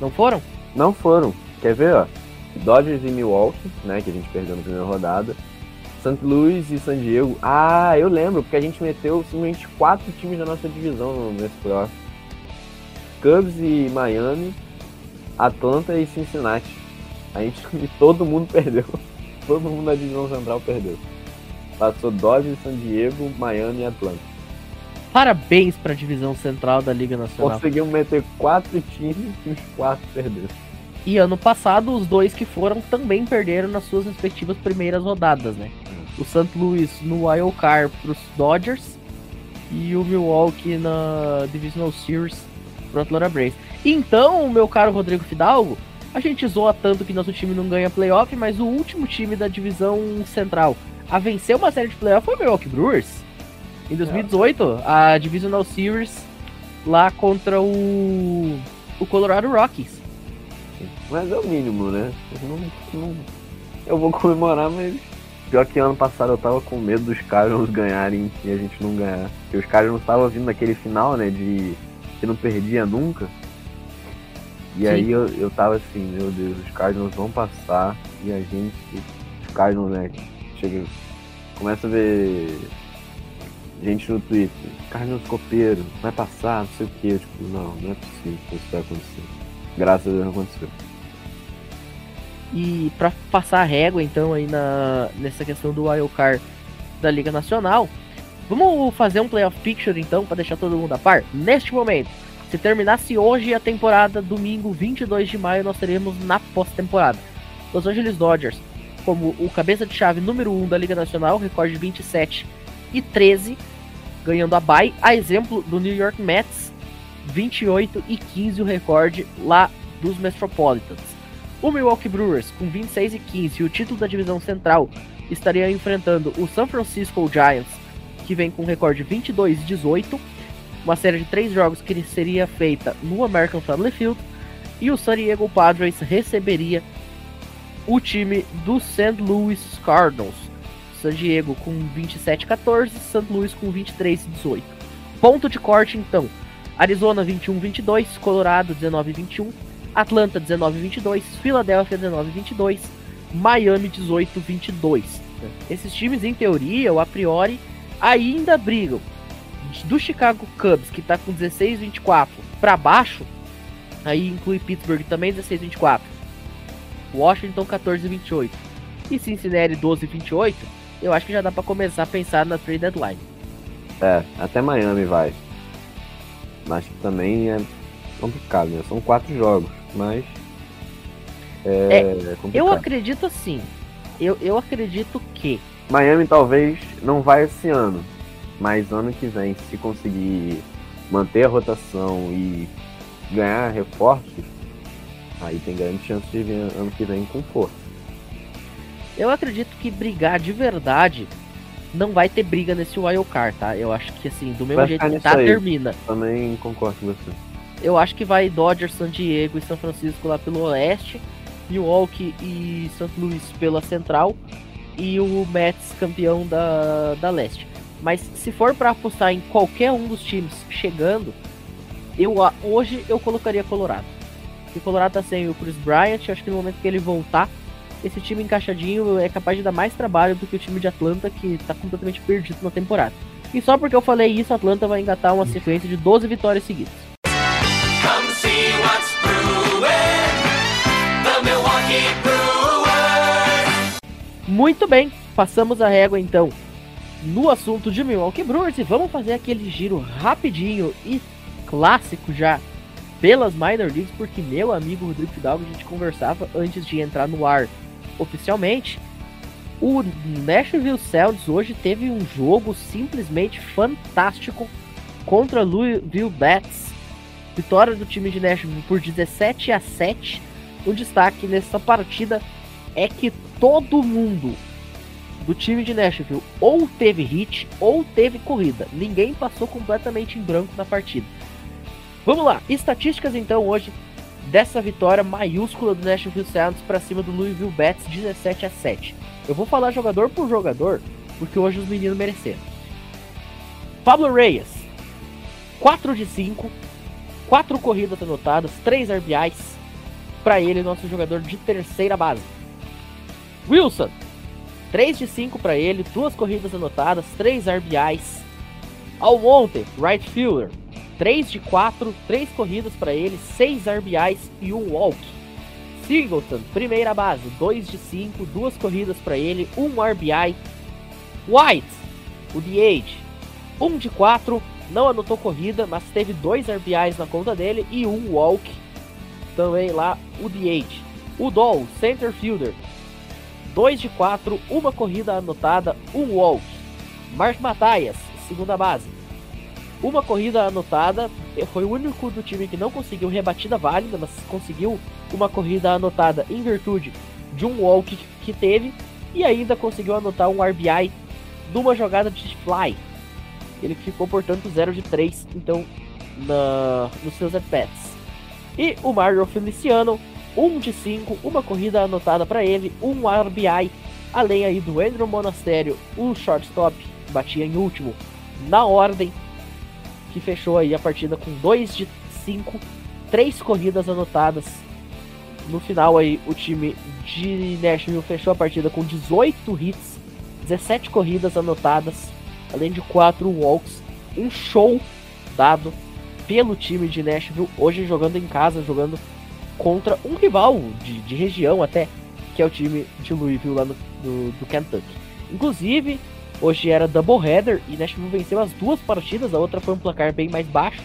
Não foram? não foram. Quer ver, ó? Dodgers e Milwaukee, né, que a gente perdeu na primeira rodada. St. Louis e San Diego. Ah, eu lembro, porque a gente meteu simplesmente quatro times da nossa divisão nesse playoff. Cubs e Miami, Atlanta e Cincinnati. A gente e todo mundo perdeu. Todo mundo da divisão central perdeu. Passou Dodgers, San Diego, Miami e Atlanta. Parabéns pra divisão central da Liga Nacional. Conseguimos meter quatro times e os quatro perderam. E ano passado, os dois que foram também perderam nas suas respectivas primeiras rodadas, né? O St. Louis no Wild Card pros Dodgers e o Milwaukee na Divisional Series pro Atlanta Braves. Então, meu caro Rodrigo Fidalgo, a gente zoa tanto que nosso time não ganha playoff, mas o último time da divisão central a vencer uma série de playoff foi o Milwaukee Brewers. Em 2018, a Divisional Series lá contra o, o Colorado Rockies. Mas é o mínimo, né? Eu não- não- Eu vou comemorar, mas. Pior que ano passado eu tava com medo dos Cardinals ganharem e a gente não ganhar. Porque os Cardinals estavam vindo naquele final, né? De que não perdia nunca. E Sim. aí eu, eu tava assim, meu Deus, os Cardinals vão passar e a gente. Os Cardinals, né? Chega. Começa a ver gente no Twitter, Cardinals copeiro, vai passar, não sei o que. Tipo, não, não é possível que isso vai acontecer. Graças a Deus não aconteceu. E pra passar a régua, então, aí na, nessa questão do wildcard da Liga Nacional, vamos fazer um playoff picture, então, pra deixar todo mundo a par? Neste momento, se terminasse hoje a temporada, domingo 22 de maio, nós teremos na pós-temporada. Los Angeles Dodgers como o cabeça de chave número 1 da Liga Nacional, recorde 27 e 13, ganhando a bye, a exemplo do New York Mets, 28 e 15 o recorde lá dos Metropolitans. O Milwaukee Brewers, com 26 e 15 e o título da divisão central, estaria enfrentando o San Francisco Giants, que vem com recorde 22 e 18, uma série de três jogos que seria feita no American Family Field, e o San Diego Padres receberia o time do St. Louis Cardinals. San Diego com 27 e 14, St. Louis com 23 e 18. Ponto de corte então: Arizona 21 e 22, Colorado 19 e 21, Atlanta 19 e 22, Filadélfia 19 e 22, Miami 18 e 22. Esses times, em teoria, ou a priori, ainda brigam do Chicago Cubs, que tá com 16-24 para baixo, aí inclui Pittsburgh também 16-24, Washington 14-28 e Cincinnati 12-28, eu acho que já dá para começar a pensar na trade deadline. É, até Miami vai. Mas também é complicado, né? São quatro jogos, mas. É, é eu acredito assim. Eu, eu acredito que. Miami talvez não vai esse ano, mas ano que vem, se conseguir manter a rotação e ganhar reforços, aí tem grande chance de vir ano que vem com força. Eu acredito que brigar de verdade não vai ter briga nesse wild card, tá? Eu acho que assim, do mesmo vai jeito que tá, aí. termina. Também concordo com você. Eu acho que vai Dodgers, San Diego e São Francisco lá pelo oeste, Milwaukee e St. Louis pela central e o Mets campeão da, da leste. Mas se for para apostar em qualquer um dos times chegando, eu hoje eu colocaria Colorado. Se Colorado tá sem o Chris Bryant, acho que no momento que ele voltar, esse time encaixadinho é capaz de dar mais trabalho do que o time de Atlanta, que tá completamente perdido na temporada. E só porque eu falei isso, Atlanta vai engatar uma sequência de 12 vitórias seguidas. Muito bem, passamos a régua então no assunto de Milwaukee Brewers e vamos fazer aquele giro rapidinho e clássico já pelas minor leagues, porque meu amigo Rodrigo Fidalgo a gente conversava antes de entrar no ar oficialmente. O Nashville Sounds hoje teve um jogo simplesmente fantástico contra Louisville Bats. Vitória do time de Nashville por 17 a 7. O destaque nessa partida é que todo mundo do time de Nashville ou teve hit ou teve corrida. Ninguém passou completamente em branco na partida. Vamos lá, estatísticas então hoje dessa vitória maiúscula do Nashville Sounds para cima do Louisville Bats 17 a 7. Eu vou falar jogador por jogador, porque hoje os meninos mereceram. Pablo Reyes, 4 de 5, 4 corridas anotadas, 3 RBIs. Para ele, nosso jogador de terceira base. Wilson, 3 de 5 para ele, 2 corridas anotadas, 3 RBIs. Almonte, right fielder, 3 de 4, 3 corridas para ele, 6 RBIs e 1 walk. Singleton, primeira base, 2 de 5, 2 corridas para ele, 1 RBI. White, o DH, 1 de 4, não anotou corrida, mas teve 2 RBIs na conta dele e 1 walk. Também lá o DH. O Doll, center fielder, 2 de 4, uma corrida anotada, 1 walk. Mark Mataias, segunda base, uma corrida anotada, foi o único do time que não conseguiu rebatida válida, mas conseguiu uma corrida anotada em virtude de um walk que teve e ainda conseguiu anotar um RBI numa jogada de fly. Ele ficou, portanto, 0 de 3, então, na, nos seus at-bats. E o Mario Feliciano, 1 um de 5, uma corrida anotada para ele, um RBI, além aí do Andrew Monastério, o shortstop, batia em último na ordem, que fechou aí a partida com 2 de 5, 3 corridas anotadas. No final aí o time de Nashville fechou a partida com 18 hits, 17 corridas anotadas, além de 4 walks, um show dado pelo time de Nashville, hoje jogando em casa, jogando contra um rival de, de região até, que é o time de Louisville lá no, do, do Kentucky. Inclusive, Hoje era doubleheader e Nashville venceu as duas partidas, a outra foi um placar bem mais baixo,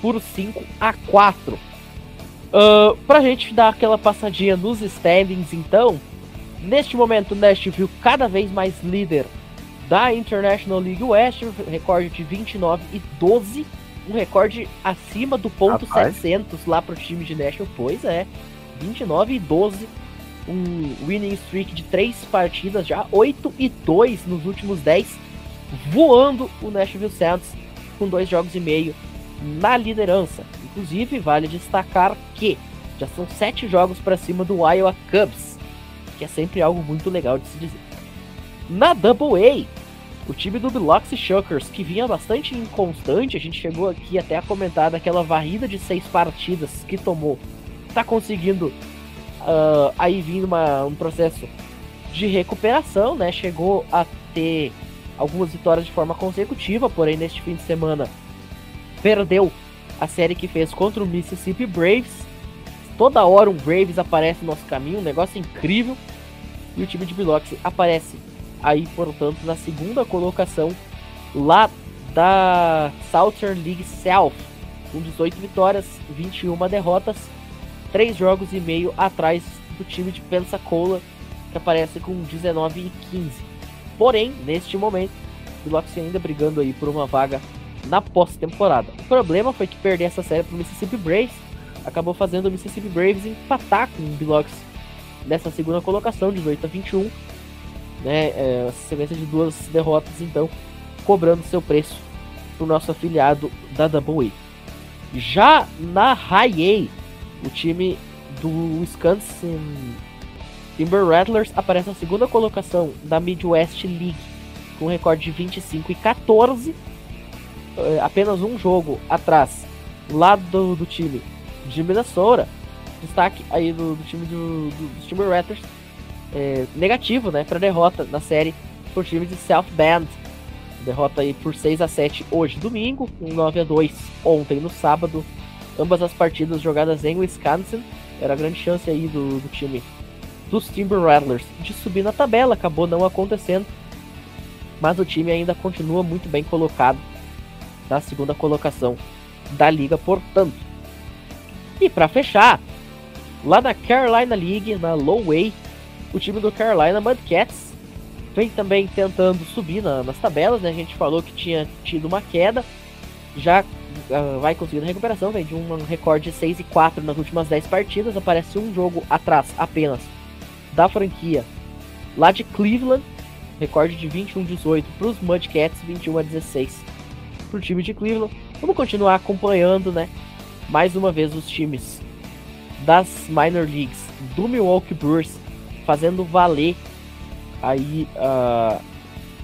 por 5 a 4. Uh, pra gente dar aquela passadinha nos standings, então, neste momento Nashville cada vez mais líder da International League West, recorde de 29 e 12, um recorde acima do ponto Rapaz. 700 lá pro time de Nashville, pois é, 29 e 12 um winning streak de três partidas já, 8 e 2 nos últimos 10, voando o Nashville Sounds com dois jogos e meio na liderança. Inclusive, vale destacar que já são sete jogos para cima do Iowa Cubs, que é sempre algo muito legal de se dizer. Na Double A, o time do Biloxi Shuckers, que vinha bastante inconstante, a gente chegou aqui até a comentar daquela varrida de seis partidas que tomou, tá conseguindo Uh, aí vindo uma, um processo de recuperação, né? Chegou a ter algumas vitórias de forma consecutiva, porém neste fim de semana perdeu a série que fez contra o Mississippi Braves. Toda hora um Braves aparece no nosso caminho, um negócio incrível. E o time de Biloxi aparece aí, portanto, na segunda colocação lá da Southern League South, com 18 vitórias, 21 derrotas, 3 jogos e meio atrás do time de Pensacola, que aparece com 19 e 15. Porém, neste momento, o Biloxi ainda brigando aí por uma vaga na pós-temporada. O problema foi que perder essa série para o Mississippi Braves acabou fazendo o Mississippi Braves empatar com o Biloxi nessa segunda colocação, 18 a 21. Né, é, sequência de duas derrotas, então, cobrando seu preço para o nosso afiliado da Double A. Já na High A, o time do Wisconsin Timber Rattlers aparece na segunda colocação da Midwest League, com um recorde de 25 e 14 é, apenas um jogo atrás, lá do, do time de Minnesota, destaque aí do, do time do, do, dos Timber Raptors, é, negativo, né, para derrota na série por time de South Bend. Derrota aí por 6 a 7 hoje, domingo, um 9 a 2 ontem no sábado. Ambas as partidas jogadas em Wisconsin. Era a grande chance aí do, do time dos Timber Rattlers de subir na tabela, acabou não acontecendo. Mas o time ainda continua muito bem colocado na segunda colocação da liga, portanto. E para fechar, lá na Carolina League, na Low Way, o time do Carolina Mudcats vem também tentando subir na, nas tabelas, né? A gente falou que tinha tido uma queda, já vai conseguindo recuperação, vem de um recorde de 6 e 4 nas últimas 10 partidas, aparece um jogo atrás apenas da franquia lá de Cleveland, recorde de 21-18 para os Mudcats, 21 a 16 pro time de Cleveland. Vamos continuar acompanhando, né? Mais uma vez os times das minor leagues do Milwaukee Brewers fazendo valer aí uh,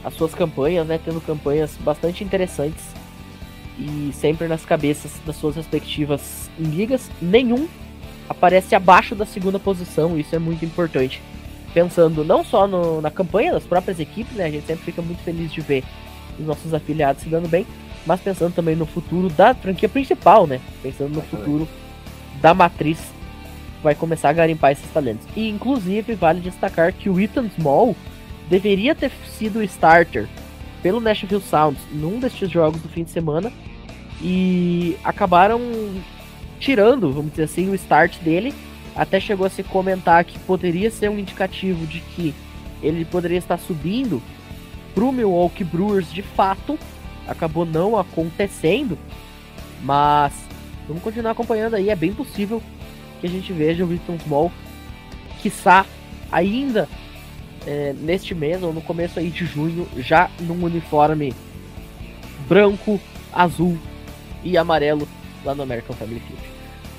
as suas campanhas, né? Tendo campanhas bastante interessantes e sempre nas cabeças das suas respectivas ligas. Nenhum aparece abaixo da segunda posição, isso é muito importante. Pensando não só no, na campanha das próprias equipes, né? A gente sempre fica muito feliz de ver os nossos afiliados se dando bem, mas pensando também no futuro da franquia principal, né? Pensando no futuro da matriz vai começar a garimpar esses talentos. E inclusive vale destacar que o Ethan Small deveria ter sido starter pelo Nashville Sounds num destes jogos do fim de semana e acabaram tirando, vamos dizer assim, o start dele. Até chegou a se comentar que poderia ser um indicativo de que ele poderia estar subindo pro Milwaukee Brewers de fato, acabou não acontecendo, mas vamos continuar acompanhando aí, é bem possível que a gente veja o Wilton Small, quiçá ainda é, neste mês ou no começo aí de junho, já num uniforme branco, azul e amarelo lá no American Family Field.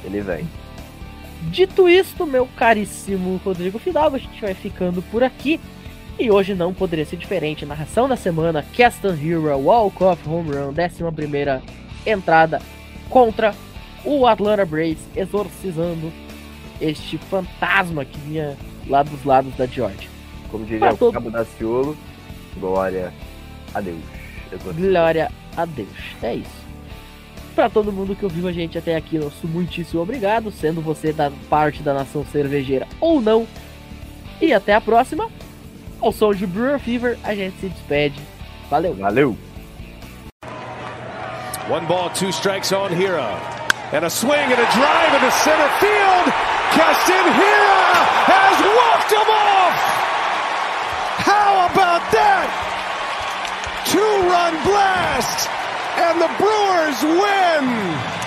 Ele vem. Dito isto, meu caríssimo Rodrigo Fidalgo, a gente vai ficando por aqui. E hoje não poderia ser diferente. Narração da semana: Caston Hero, Walk-Off Home Run, 11 entrada contra o Atlanta Braves, exorcizando este fantasma que vinha lá dos lados da Georgia. Como diria o todo... Cabo da Ciolo, glória a Deus. Glória a Deus. É isso. Para todo mundo que ouviu a gente até aqui, nosso muitíssimo obrigado, sendo você da parte da nação cervejeira ou não. E até a próxima. Ao som de Brewer Fever, a gente se despede. Valeu. Valeu. One ball, two strikes on Hira. And a swing and a drive into center field. Keston Hira has walked him that? Two run blast. And the Brewers win.